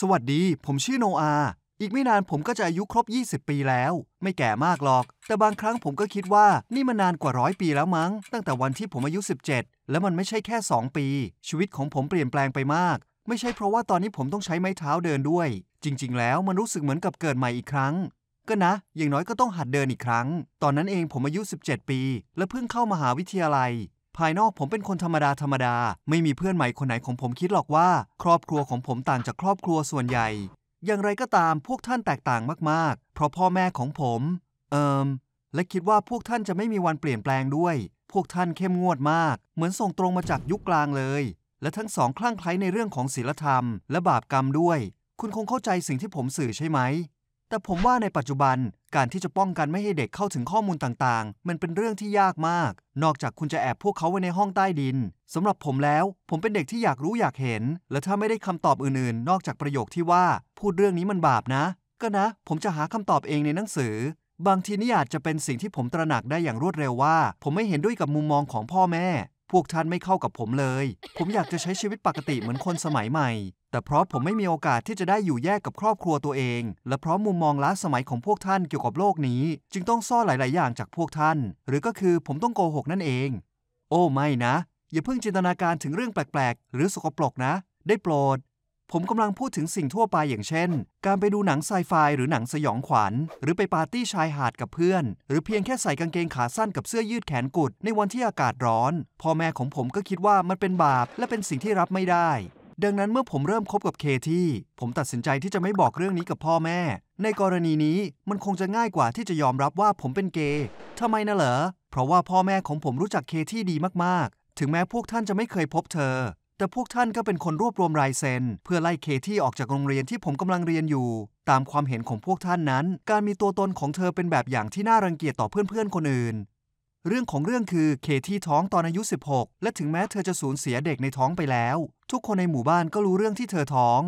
สวัสดี ผมชื่อโนอา อีกไม่นานผมก็จะอายุครบ 20 ปีแล้ว ไม่แก่มากหรอก แต่บางครั้งผมก็คิดว่านี่มันนานกว่าร้อยปีแล้วมั้ง ตั้งแต่วันที่ผมอายุ 17 แล้วมันไม่ใช่แค่ 2 ปี ชีวิตของผมเปลี่ยนแปลงไปมาก ไม่ใช่เพราะว่าตอนนี้ผมต้องใช้ไม้เท้าเดินด้วย จริง ๆ แล้วมันรู้สึกเหมือนกับเกิดใหม่อีกครั้ง ก็นะ อย่างน้อยก็ต้องหัดเดินอีกครั้ง ตอนนั้นเองผมอายุ 17 ปี และเพิ่งเข้ามหาวิทยาลัย ภายนอกผมเป็นคนธรรมดาธรรมดา ไม่มีเพื่อนใหม่คนไหนของผมคิดหรอกว่า ครอบครัวของผมต่างจากครอบครัวส่วนใหญ่ อย่างไรก็ตามพวกท่านแตกต่างมากๆ เพราะพ่อแม่ของผม เอิมและคิดว่าพวกท่านจะไม่มีวันเปลี่ยนแปลงด้วย พวกท่านเข้มงวดมาก เหมือนส่งตรงมาจากยุคกลางเลย และทั้งสองคลั่งไคล้ในเรื่องของศีลธรรม และบาปกรรมด้วย คุณคงเข้าใจสิ่งที่ผมสื่อใช่ไหม แต่ผมว่าในปัจจุบันการที่จะป้องกันไม่ให้เด็กเข้าถึงข้อมูลต่างๆ มันเป็นเรื่องที่ยากมาก นอกจากคุณจะแอบพวกเขาไว้ในห้องใต้ดินสำหรับผมแล้ว ผมเป็นเด็กที่อยากรู้อยากเห็น และถ้าไม่ได้คำตอบอื่นๆ นอกจากประโยคที่ว่า พูดเรื่องนี้มันบาปนะ ก็นะ ผมจะหาคำตอบเองในหนังสือ บางทีนี่อาจจะเป็นสิ่งที่ผมตระหนักได้อย่างรวดเร็วว่า ผมไม่เห็นด้วยกับมุมมองของพ่อแม่ พวกท่านไม่เข้ากับผมเลย ผมอยากจะใช้ชีวิตปกติเหมือนคนสมัยใหม่ แต่เพราะผมไม่มีโอกาสที่จะได้อยู่แยกกับครอบครัวตัวเอง และเพราะมุมมองล้าสมัยของพวกท่านเกี่ยวกับโลกนี้ จึงต้องซ่อนหลาย ๆ อย่างจากพวกท่าน หรือก็คือผมต้องโกหกนั่นเอง โอ้ไม่นะ อย่าเพิ่งจินตนาการถึงเรื่องแปลก ๆ หรือสกปรกนะ ได้โปรด ผมกำลังพูดถึงสิ่งทั่วไปอย่างเช่น การไปดูหนังไซไฟหรือหนังสยองขวัญ หรือไปปาร์ตี้ชายหาดกับเพื่อน หรือเพียงแค่ใส่กางเกงขาสั้นกับเสื้อยืดแขนกุด ในวันที่อากาศร้อน พ่อแม่ของผมก็คิดว่ามันเป็นบาป และเป็นสิ่งที่รับไม่ได้ ดังนั้นเมื่อผมเริ่มคบกับเคที่ผมตัดสินใจที่จะไม่บอกเรื่องนี้กับพ่อแม่ ในกรณีนี้มันคงจะง่ายกว่าที่จะยอมรับว่าผมเป็นเกย์ทำไมนะเหรอเพราะว่าพ่อแม่ของผมรู้จักเคที่ดีมากๆ ถึงแม้พวกท่านจะไม่เคยพบเธอ แต่พวกท่านก็เป็นคนรวบรวมลายเซ็นเพื่อไล่เคที่ออกจากโรงเรียนที่ผมกำลังเรียนอยู่ ตามความเห็นของพวกท่านนั้น การมีตัวตนของเธอเป็นแบบอย่างที่น่ารังเกียจต่อเพื่อนๆคนอื่น เรื่องของเรื่องคือเคที่ท้องตอนอายุ 16 และถึงแม้เธอจะสูญเสียเด็กในท้องไปแล้ว ทุกคนในหมู่บ้านก็รู้เรื่องที่เธอท้อง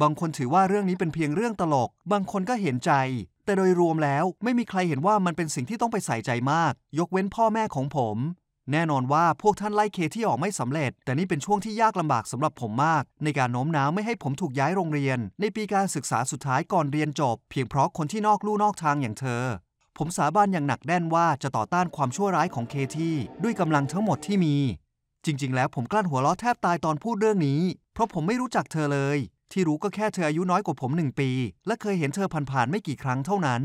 บางคนถือว่าเรื่องนี้เป็นเพียงเรื่องตลก บางคนก็เห็นใจ แต่โดยรวมแล้วไม่มีใครเห็นว่ามันเป็นสิ่งที่ต้องไปใส่ใจมาก ยกเว้นพ่อแม่ของผม แน่นอนว่าพวกท่านไล่เคที่ออกไม่สำเร็จ แต่นี่เป็นช่วงที่ยากลำบากสำหรับผมมาก ในการโน้มน้าวไม่ให้ผมถูกย้ายโรงเรียน ในปีการศึกษาสุดท้ายก่อนเรียนจบ เพียงเพราะคนที่นอกลู่นอกทางอย่างเธอ ผมสาบานอย่างหนักแน่นว่าจะต่อต้านความชั่วร้ายของเคที่ด้วยกำลังทั้งหมดที่มี จริง ๆ แล้วผมกลั้นหัวเราะแทบตายตอนพูดเรื่องนี้ เพราะผมไม่รู้จักเธอเลย ที่รู้ก็แค่เธออายุน้อยกว่าผมหนึ่งปี และเคยเห็นเธอผ่านๆไม่กี่ครั้งเท่านั้น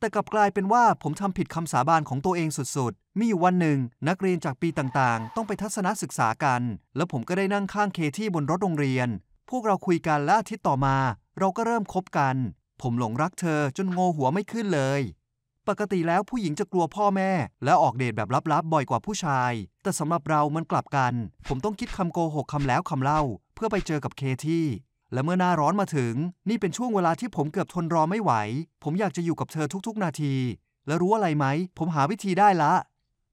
แต่กลับกลายเป็นว่าผมทำผิดคำสาบานของตัวเองสุดๆ มีอยู่วันหนึ่ง นักเรียนจากปีต่างๆ ต้องไปทัศนศึกษากัน แล้วผมก็ได้นั่งข้างเคที่บนรถโรงเรียน พวกเราคุยกันและอาทิตย์ต่อมา เราก็เริ่มคบกัน ผมหลงรักเธอจนโงหัวไม่ขึ้นเลย ปกติแล้วผู้หญิงจะกลัวพ่อแม่ และออกเดทแบบลับๆ บ่อยกว่าผู้ชาย แต่สำหรับเรามันกลับกัน ผมต้องคิดคำโกหกคำแล้วคำเล่า เพื่อไปเจอกับเคที่ และเมื่อหน้าร้อนมาถึง นี่เป็นช่วงเวลาที่ผมเกือบทนรอไม่ไหว ผมอยากจะอยู่กับเธอทุกๆ นาที แล้วรู้อะไรไหม ผมหาวิธีได้ละ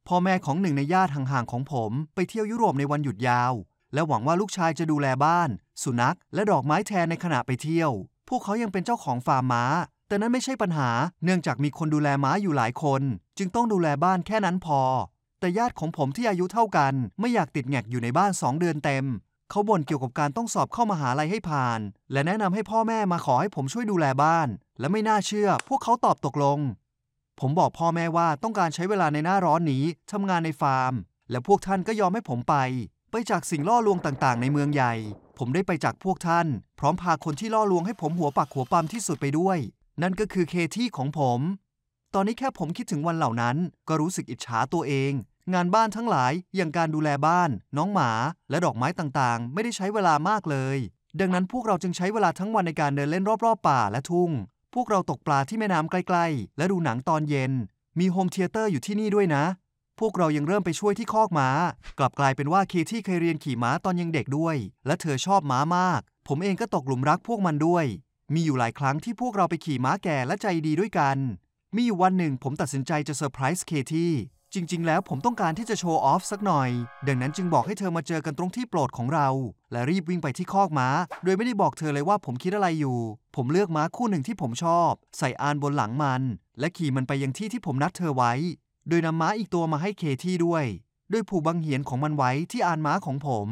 พ่อแม่ของหนึ่งในญาติห่างๆของผมไปเที่ยวยุโรปในวันหยุดยาว และหวังว่าลูกชายจะดูแลบ้าน สุนัข และดอกไม้แทนในขณะไปเที่ยว พวกเขายังเป็นเจ้าของฟาร์มม้า แต่นั้นไม่ใช่ปัญหา เนื่องจากมีคนดูแลม้าอยู่หลายคน จึงต้องดูแลบ้านแค่นั้นพอ แต่ญาติของผมที่อายุเท่ากัน ไม่อยากติดแงกอยู่ในบ้านสองเดือนเต็ม เขาบ่นเกี่ยวกับการต้องสอบเข้ามหาลัยให้ผ่าน และแนะนำให้พ่อแม่มาขอให้ผมช่วยดูแลบ้าน และไม่น่าเชื่อ พวกเขาตอบตกลง ผมบอกพ่อแม่ว่าต้องการใช้เวลาในหน้าร้อนนี้ทำงานในฟาร์ม และพวกท่านก็ยอมให้ผมไป ไปจากสิ่งล่อลวงต่างๆ ในเมืองใหญ่ ผมได้ไปจากพวกท่าน พร้อมพาคนที่ล่อลวงให้ผมหัวปักหัวปั๊มที่สุดไปด้วย นั่นก็คือเคที่ของผม ตอนนี้แค่ผมคิดถึงวันเหล่านั้น ก็รู้สึกอิจฉาตัวเอง งานบ้านทั้งหลายอย่างการดูแลบ้าน น้องหมา และดอกไม้ต่างๆ ไม่ได้ใช้เวลามากเลย ดังนั้นพวกเราจึงใช้เวลาทั้งวันในการเดินเล่นรอบๆป่าและทุ่ง พวกเราตกปลาที่แม่น้ำใกล้ๆ และดูหนังตอนเย็น มี home theater อยู่ที่นี่ด้วยนะ พวกเรายังเริ่มไปช่วยที่คอกม้า กลับกลายเป็นว่าเคที่เคยเรียนขี่ม้าตอนยังเด็กด้วย และเธอชอบม้ามาก ผมเองก็ตกหลุมรักพวกมันด้วย มีอยู่หลายครั้งที่พวกเราไปขี่ม้าแก่และใจดีด้วยกัน มีอยู่วันหนึ่งผมตัดสินใจจะเซอร์ไพรส์เคที่ จริง ๆ แล้วผมต้องการที่จะโชว์ออฟสักหน่อย ดังนั้นจึงบอกให้เธอมาเจอกันตรงที่โปรดของเรา และรีบวิ่งไปที่คอกม้า โดยไม่ได้บอกเธอเลยว่าผมคิดอะไรอยู่ ผมเลือกม้าคู่หนึ่งที่ผมชอบ ใส่อานบนหลังมัน และขี่มันไปยังที่ที่ผมนัดเธอไว้ โดยนำม้าอีกตัวมาให้เคที่ด้วยโดยผูกบังเหียนของมันไว้ที่อานม้าของผม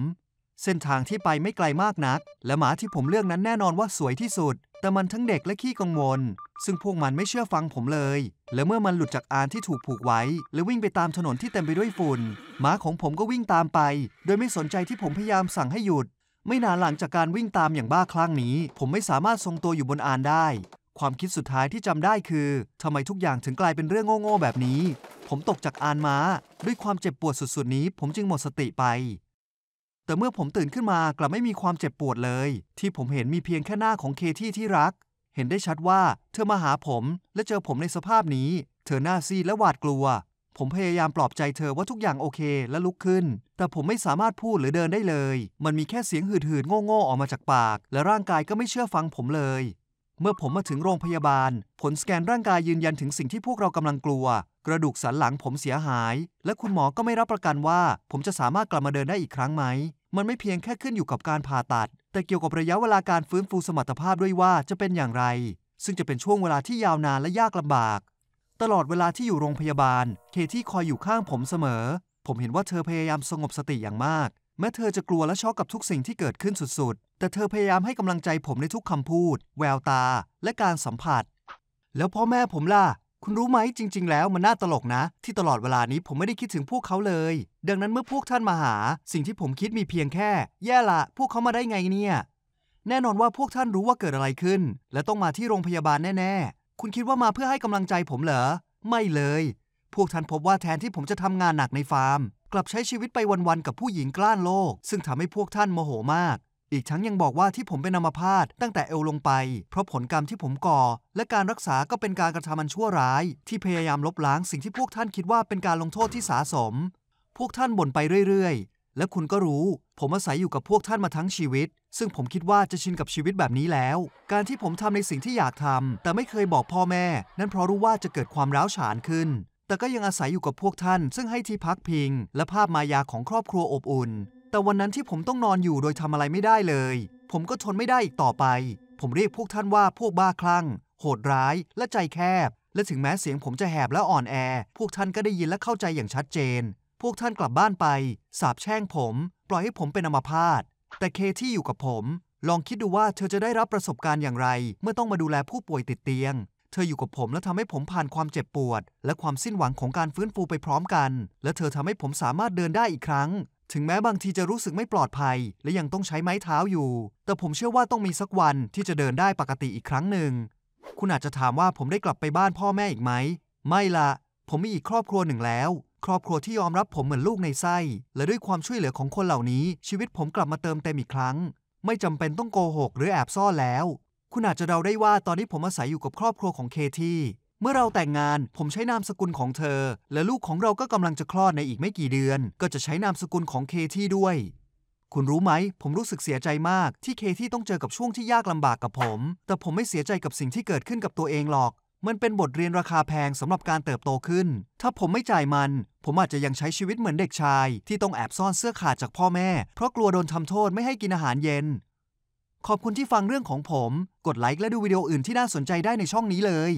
เส้นทางที่ไปไม่ไกลมากนัก และหมาที่ผมเลือกนั้นแน่นอนว่าสวยที่สุด แต่มันทั้งเด็กและขี้กังวล ซึ่งพวกมันไม่เชื่อฟังผมเลย และเมื่อมันหลุดจากอานที่ถูกผูกไว้ และวิ่งไปตามถนนที่เต็มไปด้วยฝุ่น หมาของผมก็วิ่งตามไป โดยไม่สนใจที่ผมพยายามสั่งให้หยุด ไม่นานหลังจากการวิ่งตามอย่างบ้าคลั่งนี้ ผมไม่สามารถทรงตัวอยู่บนอานได้ ความคิดสุดท้ายที่จำได้คือทำไมทุกอย่างถึงกลายเป็นเรื่องโง่ๆแบบนี้ ผมตกจากอานม้า ด้วยความเจ็บปวดสุดๆนี้ ผมจึงหมดสติไป แต่เมื่อผมตื่นขึ้นมากลับไม่มีความเจ็บปวดเลย ที่ผมเห็นมีเพียงแค่หน้าของเคที่ที่รัก เห็นได้ชัดว่าเธอมาหาผมและเจอผมในสภาพนี้ เธอหน้าซีดและหวาดกลัว ผมพยายามปลอบใจเธอว่าทุกอย่างโอเคและลุกขึ้น แต่ผมไม่สามารถพูดหรือเดินได้เลย มันมีแค่เสียงหืดๆโง่ๆออกมาจากปาก และร่างกายก็ไม่เชื่อฟังผมเลย เมื่อผมมาถึงโรงพยาบาล ผลสแกนร่างกายยืนยันถึงสิ่งที่พวกเรากำลังกลัว กระดูกสันหลังผมเสียหาย และคุณหมอก็ไม่รับประกันว่า ผมจะสามารถกลับมาเดินได้อีกครั้งไหม มันไม่เพียงแค่ขึ้นอยู่กับการผ่าตัด แต่เกี่ยวกับระยะเวลาการฟื้นฟูสมรรถภาพด้วยว่าจะเป็นอย่างไร ซึ่งจะเป็นช่วงเวลาที่ยาวนานและยากลำบาก ตลอดเวลาที่อยู่โรงพยาบาล เคที่คอยอยู่ข้างผมเสมอ ผมเห็นว่าเธอพยายามสงบสติอย่างมาก แม้เธอจะกลัวและช็อกกับทุกสิ่งที่เกิดขึ้นสุดๆ แต่เธอพยายามให้กำลังใจผมในทุกคำพูด แววตา และการสัมผัส แล้วพ่อแม่ผมล่ะ คุณรู้ไหมจริง ๆ แล้วมันน่าตลกนะ ที่ตลอดเวลานี้ผมไม่ได้คิดถึงพวกเขาเลย ดังนั้นเมื่อพวกท่านมาหา สิ่งที่ผมคิดมีเพียงแค่ แย่ละพวกเขามาได้ไงเนี่ย แน่นอนว่าพวกท่านรู้ว่าเกิดอะไรขึ้น และต้องมาที่โรงพยาบาลแน่ ๆ คุณคิดว่ามาเพื่อให้กำลังใจผมเหรอ ไม่เลย พวกท่านพบว่าแทนที่ผมจะทำงานหนักในฟาร์ม กลับใช้ชีวิตไปวันๆกับผู้หญิงกล้านโลก ซึ่งทำให้พวกท่านโมโหมาก อีกทั้งยังบอกว่าที่ผมเป็นอัมพาตตั้งแต่เอวลงไป เพราะผลกรรมที่ผมก่อ และการรักษาก็เป็นการกระทำอันชั่วร้าย ที่พยายามลบล้างสิ่งที่พวกท่านคิดว่าเป็นการลงโทษที่สาสม พวกท่านบ่นไปเรื่อยๆ และคุณก็รู้ ผมอาศัยอยู่กับพวกท่านมาทั้งชีวิต ซึ่งผมคิดว่าจะชินกับชีวิตแบบนี้แล้ว การที่ผมทำในสิ่งที่อยากทำแต่ไม่เคยบอกพ่อแม่ นั่นเพราะรู้ว่าจะเกิดความร้าวฉานขึ้น แต่ก็ยังอาศัยอยู่กับพวกท่าน ซึ่งให้ที่พักพิง และภาพมายาของครอบครัวอบอุ่น แต่วันนั้นที่ผมต้องนอนอยู่โดยทำอะไรไม่ได้เลย ผมก็ทนไม่ได้อีกต่อไป ผมเรียกพวกท่านว่าพวกบ้าคลั่ง โหดร้ายและใจแคบ และถึงแม้เสียงผมจะแหบและอ่อนแอ พวกท่านก็ได้ยินและเข้าใจอย่างชัดเจน พวกท่านกลับบ้านไปสาบแช่งผม ปล่อยให้ผมเป็นอัมพาตแต่เคที่อยู่กับผม ลองคิดดูว่าเธอจะได้รับประสบการณ์อย่างไร เมื่อต้องมาดูแลผู้ป่วยติดเตียงเธออยู่กับผมและทำให้ผมผ่านความเจ็บปวด และความสิ้นหวังของการฟื้นฟูไปพร้อมกัน และเธอทำให้ผมสามารถเดินได้อีกครั้ง ถึงแม้บางทีจะรู้สึกไม่ปลอดภัย และยังต้องใช้ไม้เท้าอยู่ แต่ผมเชื่อว่าต้องมีสักวันที่จะเดินได้ปกติอีกครั้งหนึ่ง คุณอาจจะถามว่าผมได้กลับไปบ้านพ่อแม่อีกไหม ไม่ละผมมีอีกครอบครัวหนึ่งแล้ว ครอบครัวที่ยอมรับผมเหมือนลูกในไส้ และด้วยความช่วยเหลือของคนเหล่านี้ ชีวิตผมกลับมาเติมเต็มอีกครั้ง ไม่จำเป็นต้องโกหกหรือแอบซ่อนแล้ว คุณอาจจะเดาได้ว่าตอนนี้ผมอาศัยอยู่กับครอบครัวของเคที่ มื่อเราแต่งงานผมใช้นามสกุลของเธอ และลูกของเราก็กำลังจะคลอดในอีกไม่กี่เดือน ก็จะใช้นามสกุลของเคที่ด้วย คุณรู้ไหม ผมรู้สึกเสียใจมากที่เคที่ต้องเจอกับช่วงที่ยากลำบากกับผม แต่ผมไม่เสียใจกับสิ่งที่เกิดขึ้นกับตัวเองหรอก มันเป็นบทเรียนราคาแพงสำหรับการเติบโตขึ้น ถ้าผมไม่จ่ายมัน ผมอาจจะยังใช้ชีวิตเหมือนเด็กชาย ที่ต้องแอบซ่อนเสื้อขาดจากพ่อแม่ เพราะกลัวโดนทำโทษไม่ให้กินอาหารเย็น ขอบคุณที่ฟังเรื่องของผม กดไลค์และดูวิดีโออื่นที่น่าสนใจได้ในช่องนี้เลย